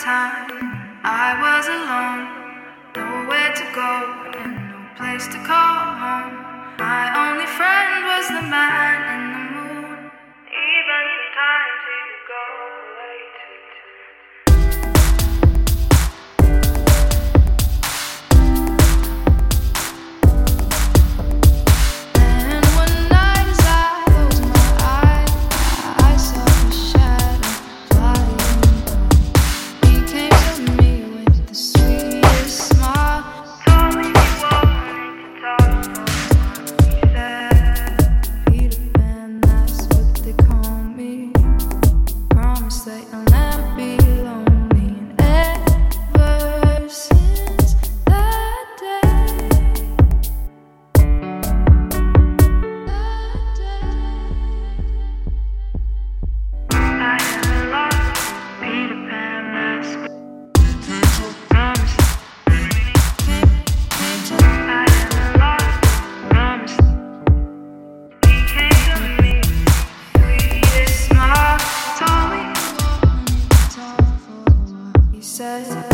time I was alone, nowhere to go and no place to call home. My only friend was the man in the says